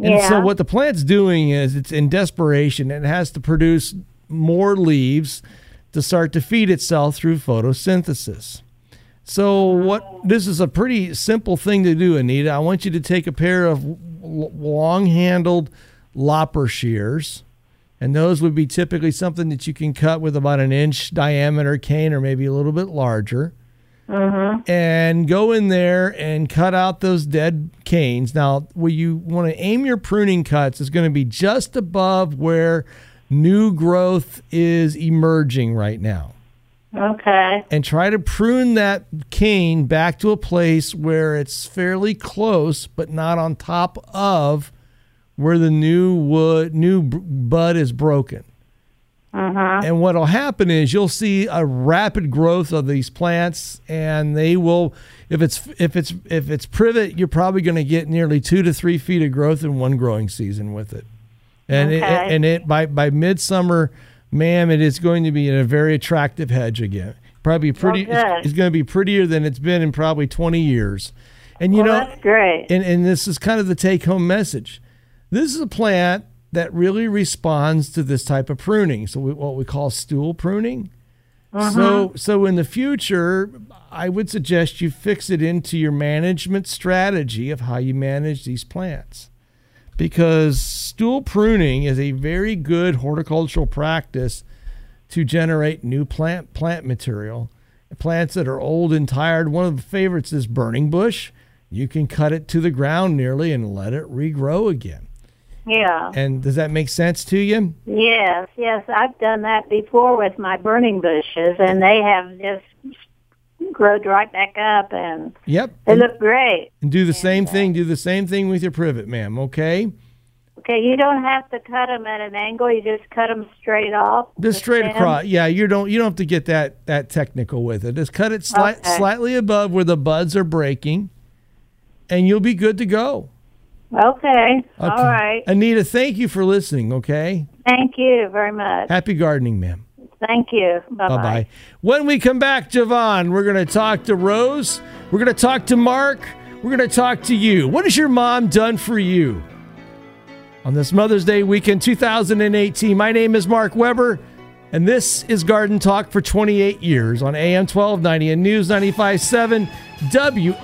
And so what the plant's doing is it's in desperation. It has to produce more leaves to start to feed itself through photosynthesis. So what this is a pretty simple thing to do, Anita. I want you to take a pair of long-handled lopper shears, and those would be typically something that you can cut with about an inch diameter cane or maybe a little bit larger. Mm-hmm. And go in there and cut out those dead canes. Now, where you want to aim your pruning cuts is going to be just above where new growth is emerging right now Okay. and try to prune that cane back to a place where it's fairly close but not on top of where the new wood new bud is broken Uh-huh. and what'll happen is you'll see a rapid growth of these plants and they will if it's if it's if it's privet you're probably going to get nearly two to three feet of growth in one growing season with it and it, Okay. and it by by midsummer ma'am it is going to be a very attractive hedge again probably pretty Oh, it's, it's going to be prettier than it's been in probably 20 years and you Well, know that's great. and, and this is kind of the take home message. This is a plant that really responds to this type of pruning. So we, what we call stool pruning. Uh-huh. So so in the future, I would suggest you fix it into your management strategy of how you manage these plants. Because stool pruning is a very good horticultural practice to generate new plant plant material. Plants that are old and tired. One of the favorites is burning bush. You can cut it to the ground nearly and let it regrow again. Yeah. And does that make sense to you? Yes, yes, I've done that before with my burning bushes, and they have just growed right back up, and Yep. they look great. And do the same thing. Do the same thing with your privet, ma'am. Okay. Okay, you don't have to cut them at an angle; you just cut them straight off. Just straight stem. across. Yeah, you don't you don't have to get that that technical with it. Just cut it slight, Okay. slightly above where the buds are breaking, and you'll be good to go. Okay. All Okay. right. Anita, thank you for listening. Okay. Thank you very much. Happy gardening, ma'am. Thank you. Bye bye. When we come back, Javon, we're going to talk to Rose. We're going to talk to Mark. We're going to talk to you. What has your mom done for you on this Mother's Day weekend 2018? My name is Marc Webber, and this is Garden Talk for 28 years on AM 1290 and News 957 WHIO.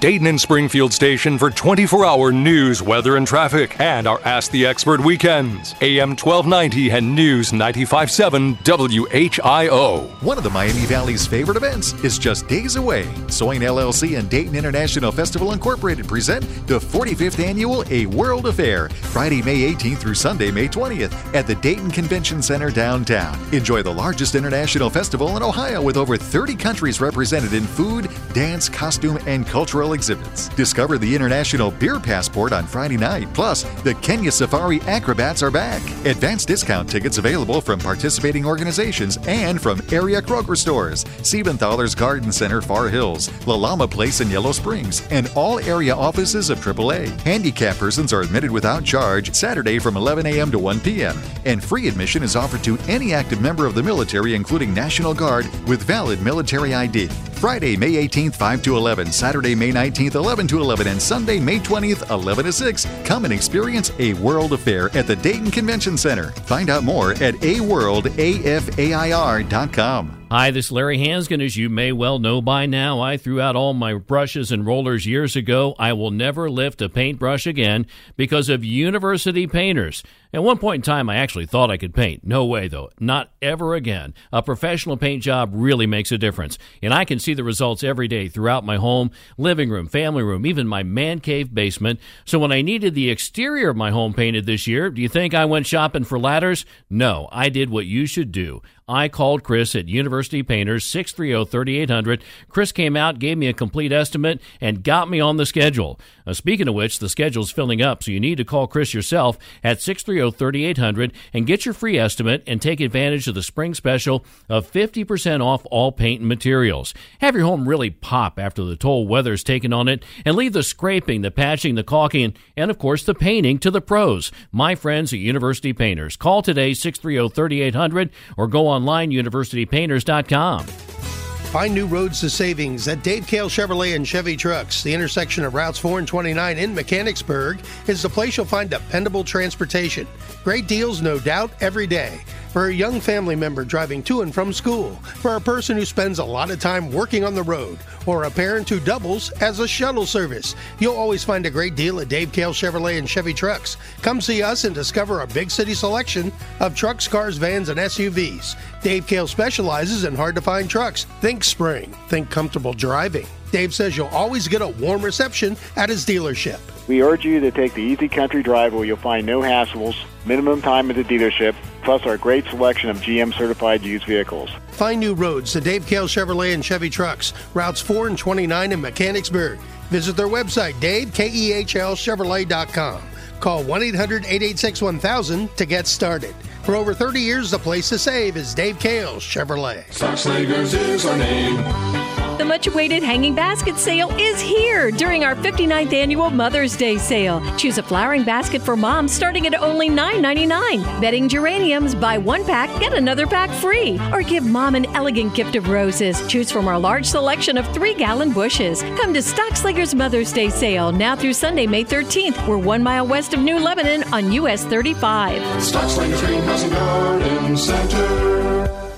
Dayton and Springfield station for 24 hour news, weather, and traffic, and our Ask the Expert weekends. AM 1290 and News 957 WHIO. One of the Miami Valley's favorite events is just days away. Soin LLC and Dayton International Festival Incorporated present the 45th annual A World Affair, Friday, May 18th through Sunday, May 20th at the Dayton Convention Center downtown. Enjoy the largest international festival in Ohio with over 30 countries represented in food, dance, costume, and cultural exhibits. Discover the International Beer Passport on Friday night. Plus, the Kenya Safari Acrobats are back. Advanced discount tickets available from participating organizations and from area Kroger stores, Siebenthaler's Garden Center, Far Hills, La Llama Place in Yellow Springs, and all area offices of AAA. Handicapped persons are admitted without charge Saturday from 11 a.m. to 1 p.m. And free admission is offered to any active member of the military, including National Guard, with valid military ID. Friday, May 18th, 5 to 11, Saturday, May 19th, 11 to 11, and Sunday, May 20th, 11 to 6. Come and experience a world affair at the Dayton Convention Center. Find out more at aworldafair.com. Hi, this is Larry Hansgen. As you may well know by now, I threw out all my brushes and rollers years ago. I will never lift a paintbrush again because of university painters. At one point in time, I actually thought I could paint. No way, though. Not ever again. A professional paint job really makes a difference. And I can see the results every day throughout my home, living room, family room, even my man cave basement. So when I needed the exterior of my home painted this year, do you think I went shopping for ladders? No, I did what you should do. I called Chris at University Painters 630-3800. Chris came out, gave me a complete estimate, and got me on the schedule. Uh, speaking of which, the schedule's filling up, so you need to call Chris yourself at 630-3800 and get your free estimate and take advantage of the spring special of 50% off all paint and materials. Have your home really pop after the toll weather's taken on it, and leave the scraping, the patching, the caulking, and of course the painting to the pros. My friends at University Painters. Call today 630-3800 or go online universitypainters.com. Find new roads to savings at Dave Kehl Chevrolet and Chevy Trucks. The intersection of Routes 4 and 29 in Mechanicsburg is the place you'll find dependable transportation. Great deals, no doubt, every day. For a young family member driving to and from school, for a person who spends a lot of time working on the road, or a parent who doubles as a shuttle service. You'll always find a great deal at Dave Kehl Chevrolet and Chevy trucks. Come see us and discover a big city selection of trucks, cars, vans, and SUVs. Dave Kehl specializes in hard to find trucks. Think spring, think comfortable driving. Dave says you'll always get a warm reception at his dealership. We urge you to take the easy country drive where you'll find no hassles, minimum time at the dealership, plus our great selection of GM certified used vehicles. Find new roads to Dave Kehl Chevrolet and Chevy trucks, routes 4 and 29 in Mechanicsburg. Visit their website, davekehlchevrolet.com. Call 1 800 886 1000 to get started. For over 30 years, the place to save is Dave Kehl's Chevrolet. Stockslagers is our name. The much awaited hanging basket sale is here during our 59th annual Mother's Day sale. Choose a flowering basket for mom starting at only $9.99. Bedding geraniums, buy one pack, get another pack free. Or give mom an elegant gift of roses. Choose from our large selection of three gallon bushes. Come to Stockslager's Mother's Day sale now through Sunday, May 13th. We're one mile west of New Lebanon on US 35. Stockslagers Greenhouse and Garden Center.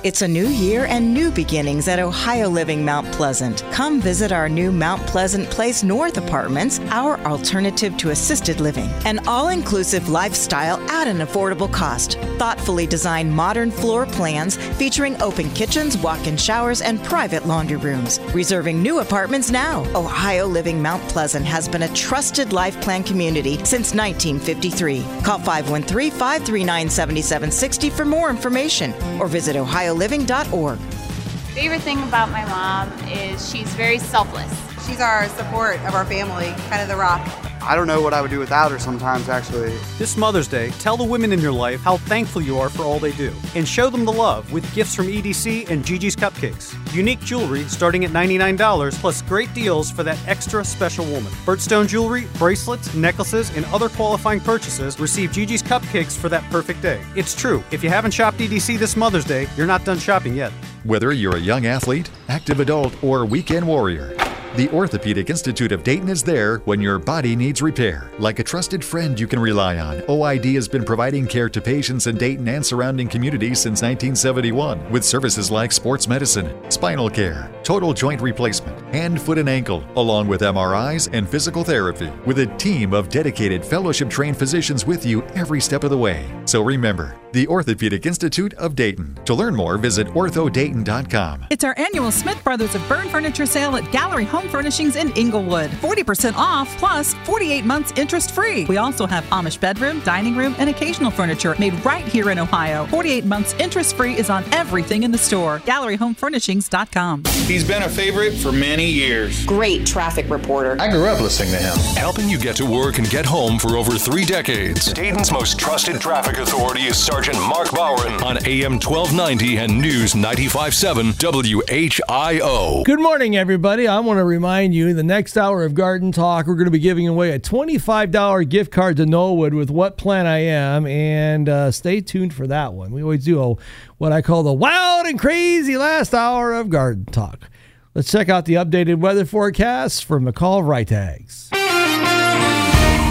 It's a new year and new beginnings at Ohio Living Mount Pleasant. Come visit our new Mount Pleasant Place North apartments, our alternative to assisted living. An all inclusive lifestyle at an affordable cost. Thoughtfully designed modern floor plans featuring open kitchens, walk in showers, and private laundry rooms. Reserving new apartments now. Ohio Living Mount Pleasant has been a trusted life plan community since 1953. Call 513 539 7760 for more information or visit Ohio ohioliving.org. Favorite thing about my mom is she's very selfless. She's our support of our family, kind of the rock. I don't know what I would do without her sometimes, actually. This Mother's Day, tell the women in your life how thankful you are for all they do, and show them the love with gifts from EDC and Gigi's Cupcakes. Unique jewelry starting at $99, plus great deals for that extra special woman. Birdstone jewelry, bracelets, necklaces, and other qualifying purchases receive Gigi's Cupcakes for that perfect day. It's true, if you haven't shopped EDC this Mother's Day, you're not done shopping yet. Whether you're a young athlete, active adult, or weekend warrior, the Orthopedic Institute of Dayton is there when your body needs repair. Like a trusted friend you can rely on, OID has been providing care to patients in Dayton and surrounding communities since 1971 with services like sports medicine, spinal care, total joint replacement, hand, foot, and ankle, along with MRIs and physical therapy, with a team of dedicated fellowship trained physicians with you every step of the way. So remember, the Orthopedic Institute of Dayton. To learn more, visit orthodayton.com. It's our annual Smith Brothers of Berne Furniture sale at Gallery Home Furnishings in Englewood. 40% off plus 48 months interest free. We also have Amish bedroom, dining room, and occasional furniture made right here in Ohio. 48 months interest free is on everything in the store. GalleryHomeFurnishings.com. He's been a favorite for many years. Great traffic reporter. I grew up listening to him. Helping you get to work and get home for over three decades. Dayton's most trusted traffic authority is Sergeant Mark Bowen on AM 1290 and News 957 WHIO. Good morning, everybody. I want to remind you in the next hour of Garden Talk, we're going to be giving away a $25 gift card to Knollwood with What Plan I Am. And uh, stay tuned for that one. We always do a, what I call the wild and crazy last hour of Garden Talk. Let's check out the updated weather forecast from McCall Vrydags.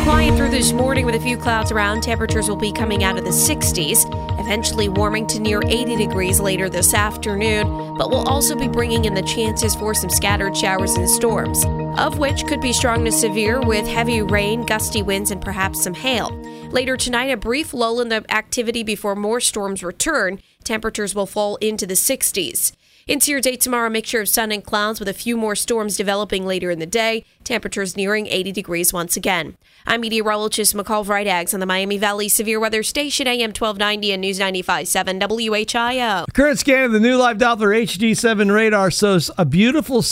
Quiet through this morning with a few clouds around. Temperatures will be coming out of the 60s, eventually warming to near 80 degrees later this afternoon, but we'll also be bringing in the chances for some scattered showers and storms, of which could be strong to severe with heavy rain, gusty winds, and perhaps some hail. Later tonight, a brief lull in the activity before more storms return. Temperatures will fall into the 60s. Into your day tomorrow, mixture of sun and clouds with a few more storms developing later in the day. Temperatures nearing 80 degrees once again. I'm meteorologist McCall Vrydags on the Miami Valley Severe Weather Station, AM 1290 and News 95.7 WHIO. Current scan of the new live Doppler HD7 radar shows a beautiful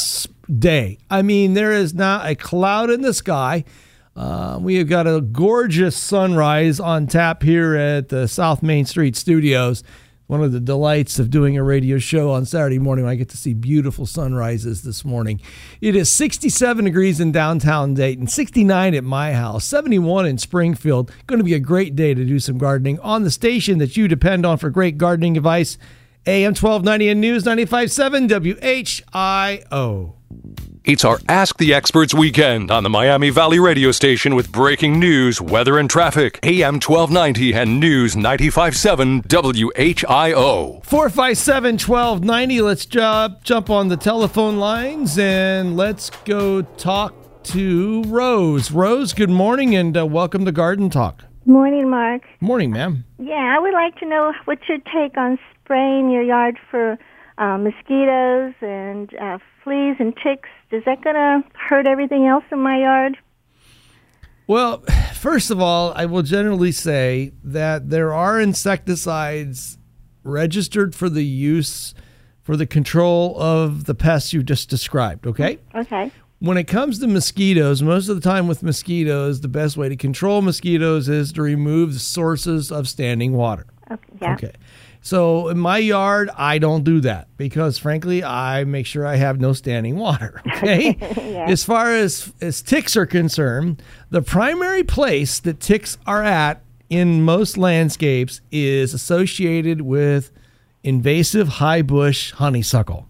day. I mean, there is not a cloud in the sky. Uh, we have got a gorgeous sunrise on tap here at the South Main Street Studios one of the delights of doing a radio show on Saturday morning. I get to see beautiful sunrises this morning. It is 67 degrees in downtown Dayton, 69 at my house, 71 in Springfield. Going to be a great day to do some gardening on the station that you depend on for great gardening advice. AM 1290 and News 957 WHIO. It's our Ask the Experts weekend on the Miami Valley radio station with breaking news, weather, and traffic. AM 1290 and News 957 WHIO. 457 1290. Let's jump, jump on the telephone lines and let's go talk to Rose. Rose, good morning and uh, welcome to Garden Talk. Morning, Marc. Morning, ma'am. Yeah, I would like to know what's your take on spraying your yard for uh, mosquitoes and uh, fleas and ticks. Is that going to hurt everything else in my yard? Well, first of all, I will generally say that there are insecticides registered for the use for the control of the pests you just described, okay? Okay. When it comes to mosquitoes, most of the time with mosquitoes, the best way to control mosquitoes is to remove the sources of standing water. Okay. Yeah. Okay. So in my yard, I don't do that because frankly, I make sure I have no standing water. Okay. Yeah. As far as, as ticks are concerned, the primary place that ticks are at in most landscapes is associated with invasive high bush honeysuckle.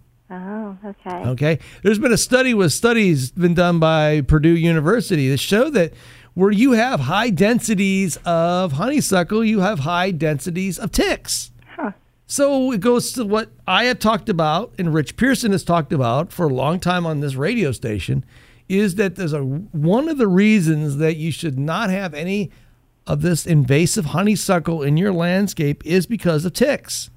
Okay. Okay. There's been a study with studies been done by Purdue University that show that where you have high densities of honeysuckle, you have high densities of ticks. Huh. So it goes to what I have talked about and Rich Pearson has talked about for a long time on this radio station is that there's a one of the reasons that you should not have any of this invasive honeysuckle in your landscape is because of ticks.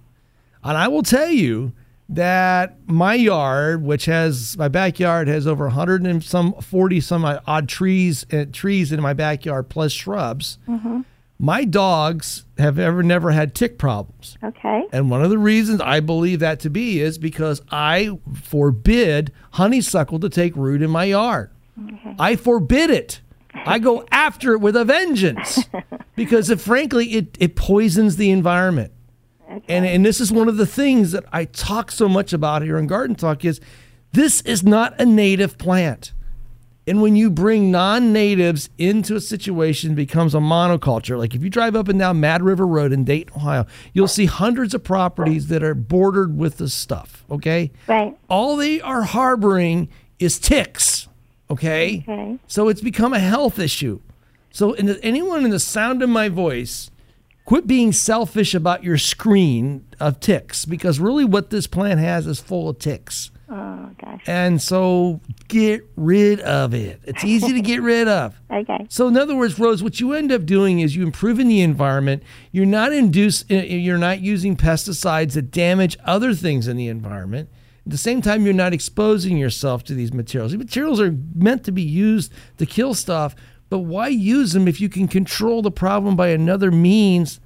And I will tell you that my yard, which has my backyard, has over 100 and some 40 some odd trees uh, trees in my backyard plus shrubs. Mm-hmm. My dogs have ever never had tick problems. Okay. And one of the reasons I believe that to be is because I forbid honeysuckle to take root in my yard. Okay. I forbid it. I go after it with a vengeance because it, frankly it, it poisons the environment. And and this is one of the things that I talk so much about here in Garden Talk is this is not a native plant. And when you bring non-natives into a situation, it becomes a monoculture. Like if you drive up and down Mad River Road in Dayton, Ohio, you'll see hundreds of properties that are bordered with this stuff. Okay, Right. all they are harboring is ticks. Okay, Okay. so it's become a health issue. So in the, anyone in the sound of my voice, quit being selfish about your screen of ticks because really what this plant has is full of ticks. Oh, gosh. And so get rid of it. It's easy to get rid of. Okay. So in other words, Rose, what you end up doing is you improving the environment. You're not induce, uh, you're not using pesticides that damage other things in the environment. At the same time, you're not exposing yourself to these materials. These materials are meant to be used to kill stuff, but why use them if you can control the problem by another means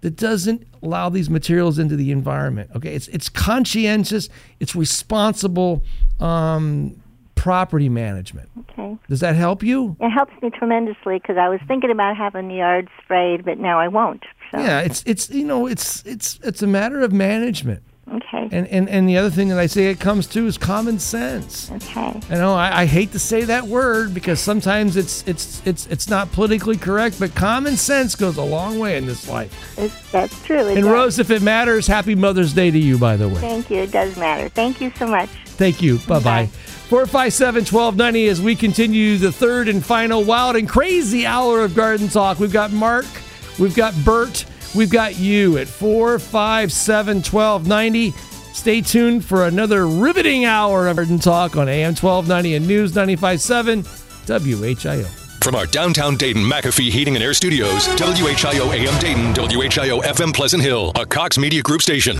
that doesn't allow these materials into the environment? Okay, it's it's conscientious, it's responsible um, property management. Okay. Does that help you? It helps me tremendously because I was thinking about having the yard sprayed, but now I won't. So. Yeah, it's it's you know it's it's it's a matter of management. Okay. And and and the other thing that I say it comes to is common sense. Okay. I know I, I hate to say that word because sometimes it's it's it's it's not politically correct, but common sense goes a long way in this life. It's, that's true. And does. Rose, if it matters, happy Mother's Day to you, by the way. Thank you. It does matter. Thank you so much. Thank you. Bye bye. 457 1290 as we continue the third and final wild and crazy hour of Garden Talk. We've got Mark, we've got Bert, we've got you at 457 1290. Stay tuned for another riveting hour of Garden Talk on AM 1290 and News 957 WHIO. From our downtown Dayton McAfee Heating and Air Studios, WHIO AM Dayton, WHIO FM Pleasant Hill, a Cox Media Group station.